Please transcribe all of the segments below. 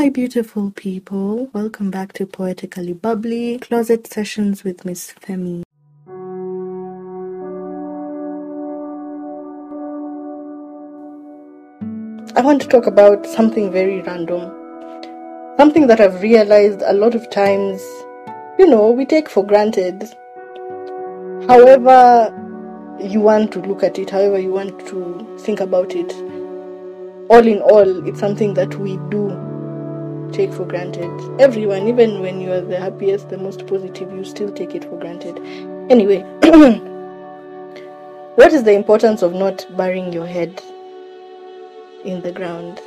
my beautiful people. Welcome back to Poetically Bubbly Closet Sessions with Miss Femi. I want to talk about something very random. Something that I've realized a lot of times, you know, we take for granted. However, you want to look at it, however, you want to think about it. All in all, it's something that we do take for granted. Everyone, even when you are the happiest, the most positive, you still take it for granted. Anyway, what is the importance of not burying your head in the ground?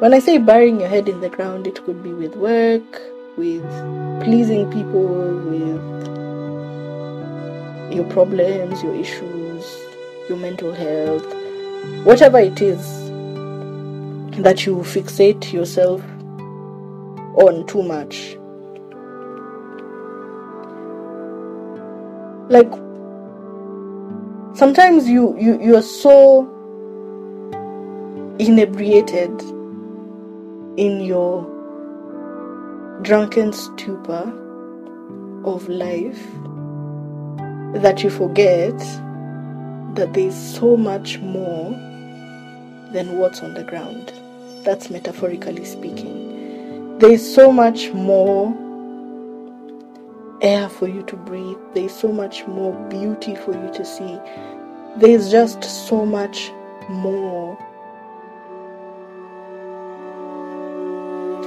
When I say burying your head in the ground, it could be with work, with pleasing people, with your problems, your issues, your mental health, whatever it is that you fixate yourself on too much. Like sometimes you you you're so inebriated in your drunken stupor of life that you forget that there's so much more than what's on the ground. That's metaphorically speaking. There's so much more air for you to breathe. There's so much more beauty for you to see. There's just so much more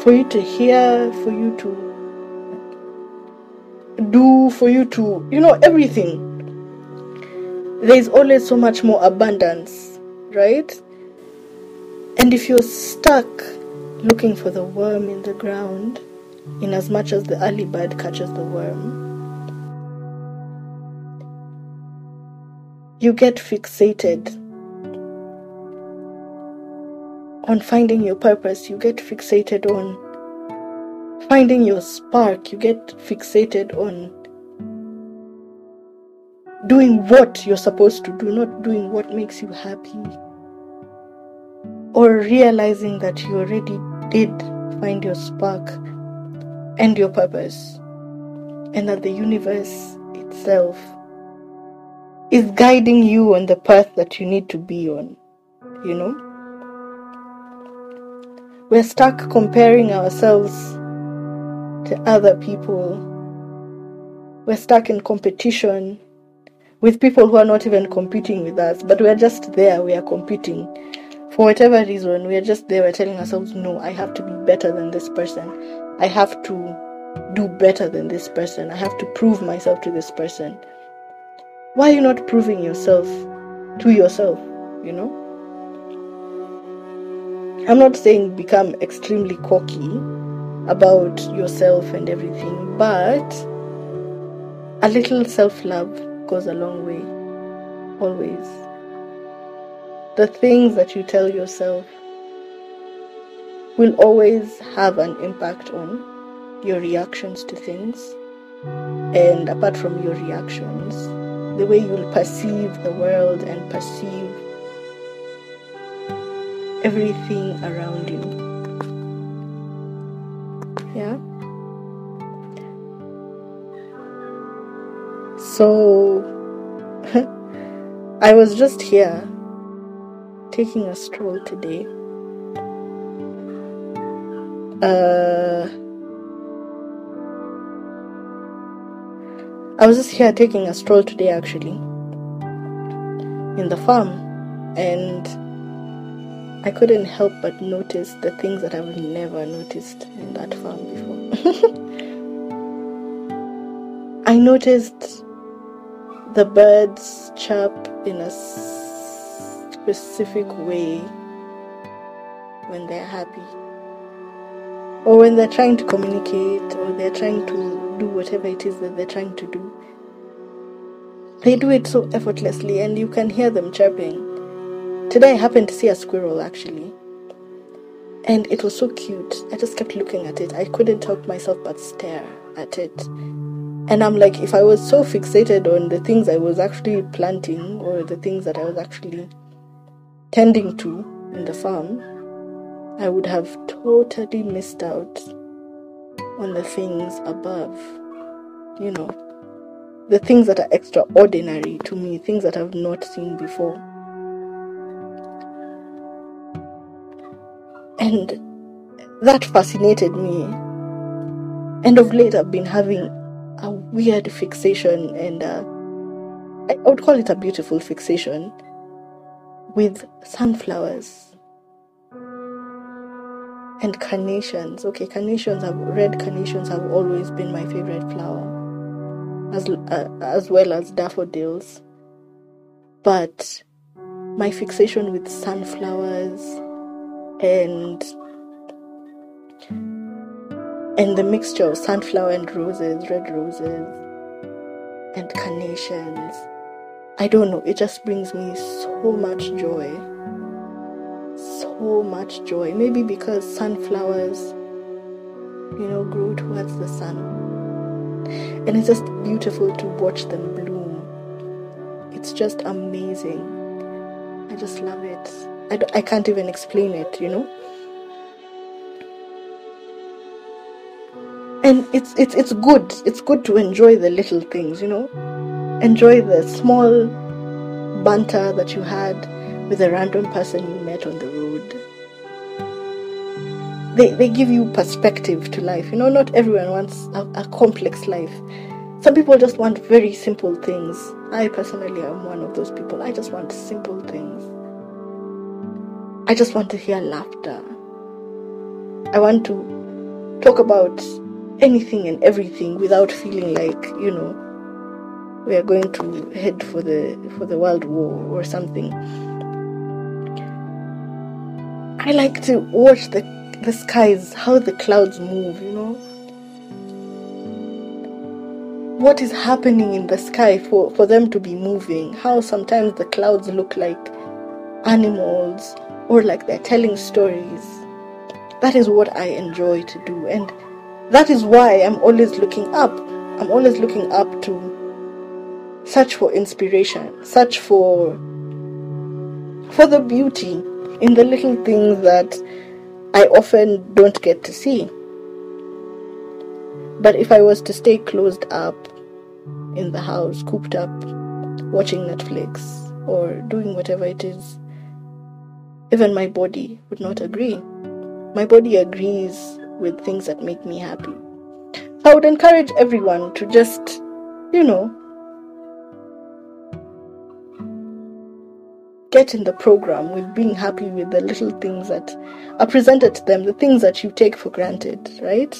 for you to hear, for you to do, for you to, you know, everything. There's always so much more abundance, right? And if you're stuck looking for the worm in the ground, in as much as the early bird catches the worm, you get fixated on finding your purpose, you get fixated on finding your spark, you get fixated on doing what you're supposed to do, not doing what makes you happy, or realizing that you already did find your spark and your purpose, and that the universe itself is guiding you on the path that you need to be on, you know? We're stuck comparing ourselves to other people. We're stuck in competition with people who are not even competing with us, but we're just there, we are competing. For whatever reason, we are just there, we're telling ourselves, no, I have to be better than this person. I have to do better than this person. I have to prove myself to this person. Why are you not proving yourself to yourself, you know? I'm not saying become extremely cocky about yourself and everything, but a little self love goes a long way. Always. The things that you tell yourself will always have an impact on your reactions to things. And apart from your reactions, the way you'll perceive the world and perceive everything around you. Yeah. So I was just here taking a stroll today. Uh, I was just here taking a stroll today actually in the farm and I couldn't help but notice the things that I've never noticed in that farm before. I noticed the birds chirp in a specific way when they're happy, or when they're trying to communicate, or they're trying to do whatever it is that they're trying to do. They do it so effortlessly, and you can hear them chirping. Today I happened to see a squirrel actually. And it was so cute. I just kept looking at it. I couldn't help myself but stare at it. And I'm like, if I was so fixated on the things I was actually planting or the things that I was actually tending to, in the farm, I would have totally missed out on the things above. You know, the things that are extraordinary to me, things that I've not seen before. And that fascinated me. And of late, I've been having a weird fixation, and uh, I would call it a beautiful fixation with sunflowers and carnations. Okay, carnations have red carnations have always been my favorite flower, as uh, as well as daffodils. But my fixation with sunflowers and and the mixture of sunflower and roses, red roses, and carnations. I don't know, it just brings me so much joy. So much joy. Maybe because sunflowers, you know, grow towards the sun. And it's just beautiful to watch them bloom. It's just amazing. I just love it. I, d- I can't even explain it, you know? and it's it's it's good it's good to enjoy the little things you know enjoy the small banter that you had with a random person you met on the road. They they give you perspective to life. You know not everyone wants a, a complex life. Some people just want very simple things. I personally am one of those people. I just want simple things. I just want to hear laughter. I want to talk about anything and everything without feeling like you know we are going to head for the for the world war or something. I like to watch the the skies how the clouds move you know. What is happening in the sky for for them to be moving how sometimes the clouds look like animals or like they're telling stories. That is what i enjoy to do and that is why I'm always looking up. I'm always looking up to search for inspiration, search for for the beauty in the little things that I often don't get to see. But if I was to stay closed up in the house, cooped up, watching Netflix or doing whatever it is, even my body would not agree. My body agrees with things that make me happy. I would encourage everyone to just, you know, get in the program with being happy with the little things that are presented to them, the things that you take for granted, right?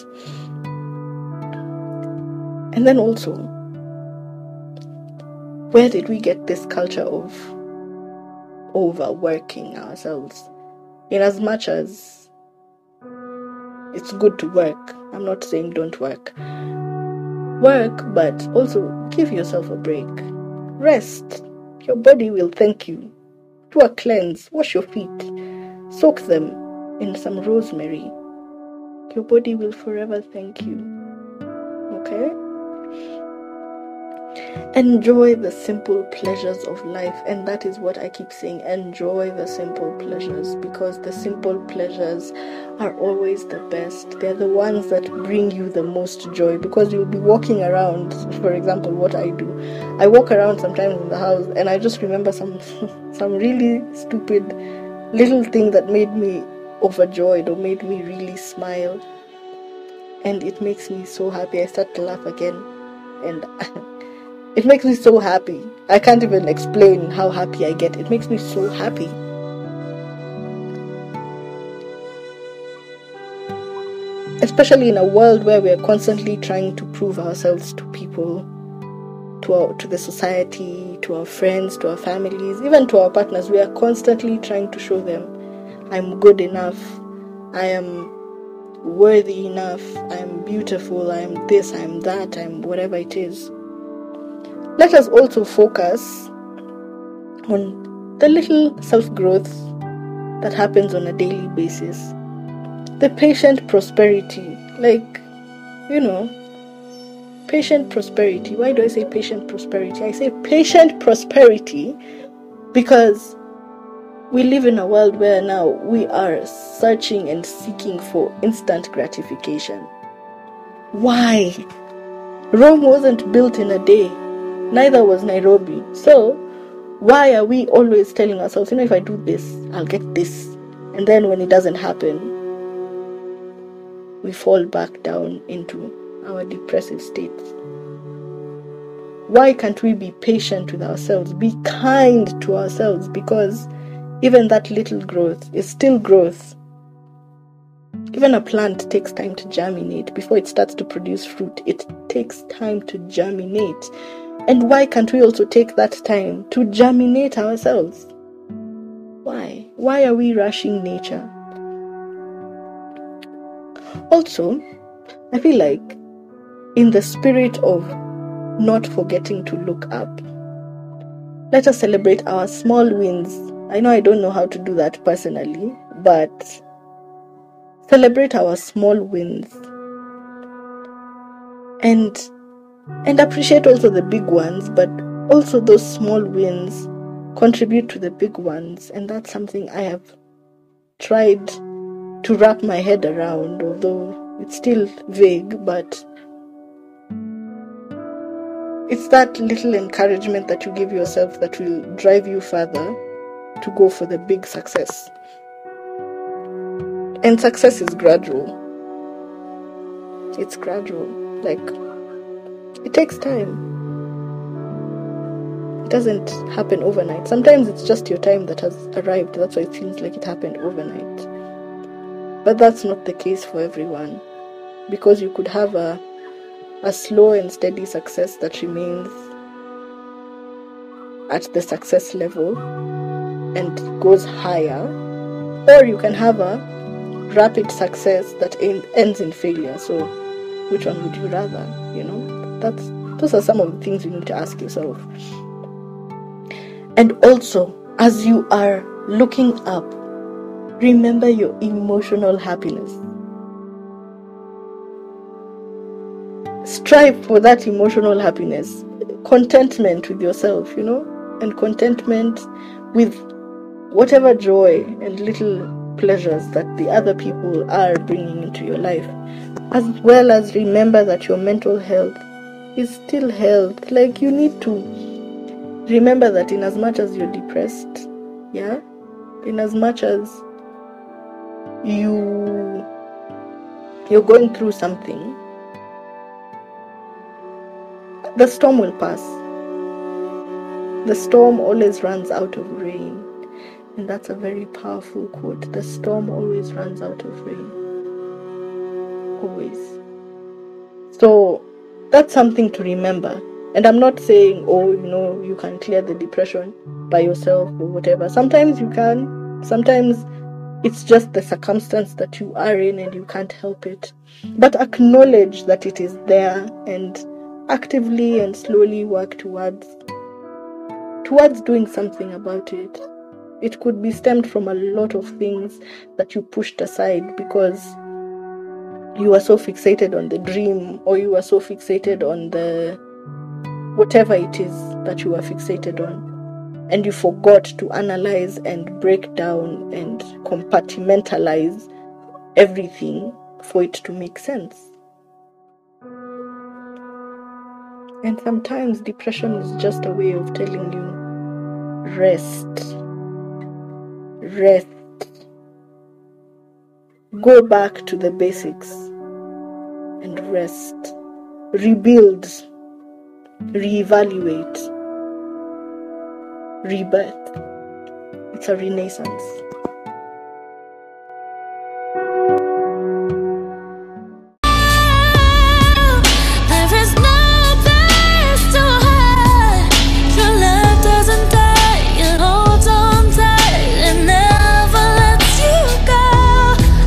And then also, where did we get this culture of overworking ourselves? In as much as it's good to work, I'm not saying don't work. Work, but also give yourself a break. Rest. Your body will thank you. Do a cleanse. Wash your feet. Soak them in some rosemary. Your body will forever thank you. Okay? Enjoy the simple pleasures of life, and that is what I keep saying. Enjoy the simple pleasures because the simple pleasures are always the best. They're the ones that bring you the most joy because you'll be walking around. For example, what I do, I walk around sometimes in the house, and I just remember some some really stupid little thing that made me overjoyed or made me really smile, and it makes me so happy. I start to laugh again, and. It makes me so happy. I can't even explain how happy I get. It makes me so happy. Especially in a world where we are constantly trying to prove ourselves to people, to our, to the society, to our friends, to our families, even to our partners. We are constantly trying to show them I'm good enough, I am worthy enough, I'm beautiful, I'm this, I'm that, I'm whatever it is. Let us also focus on the little self growth that happens on a daily basis. The patient prosperity, like, you know, patient prosperity. Why do I say patient prosperity? I say patient prosperity because we live in a world where now we are searching and seeking for instant gratification. Why? Rome wasn't built in a day, neither was Nairobi. So, why are we always telling ourselves, you know, if I do this, I'll get this? And then when it doesn't happen, we fall back down into our depressive states. Why can't we be patient with ourselves, be kind to ourselves? Because even that little growth is still growth. Even a plant takes time to germinate before it starts to produce fruit. It takes time to germinate. And why can't we also take that time to germinate ourselves? Why? Why are we rushing nature? Also, I feel like in the spirit of not forgetting to look up, let us celebrate our small wins. I know I don't know how to do that personally, but celebrate our small wins and and appreciate also the big ones but also those small wins contribute to the big ones and that's something i have tried to wrap my head around although it's still vague but it's that little encouragement that you give yourself that will drive you further to go for the big success and success is gradual. It's gradual. Like, it takes time. It doesn't happen overnight. Sometimes it's just your time that has arrived. That's why it seems like it happened overnight. But that's not the case for everyone. Because you could have a, a slow and steady success that remains at the success level and goes higher. Or you can have a rapid success that ends in failure. So, which one would you rather? You know, that's those are some of the things you need to ask yourself. And also, as you are looking up, remember your emotional happiness. Strive for that emotional happiness, contentment with yourself, you know, and contentment with whatever joy and little pleasures that the other people are bringing into your life, as well as remember that your mental health is still health. Like you need to remember that in as much as you're depressed, yeah, in as much as you you're going through something, the storm will pass. The storm always runs out of rain. And that's a very powerful quote. The storm always runs out of rain. Always. So that's something to remember. And I'm not saying, oh, you know, you can clear the depression by yourself or whatever. Sometimes you can. Sometimes it's just the circumstance that you are in and you can't help it. But acknowledge that it is there and actively and slowly work towards towards doing something about it. It could be stemmed from a lot of things that you pushed aside because you are so fixated on the dream or you are so fixated on the whatever it is that you are fixated on. And you forgot to analyze and break down and compartmentalize everything for it to make sense. And sometimes depression is just a way of telling you rest rest. Go back to the basics and rest. Rebuild, reevaluate, rebirth. It's a renaissance.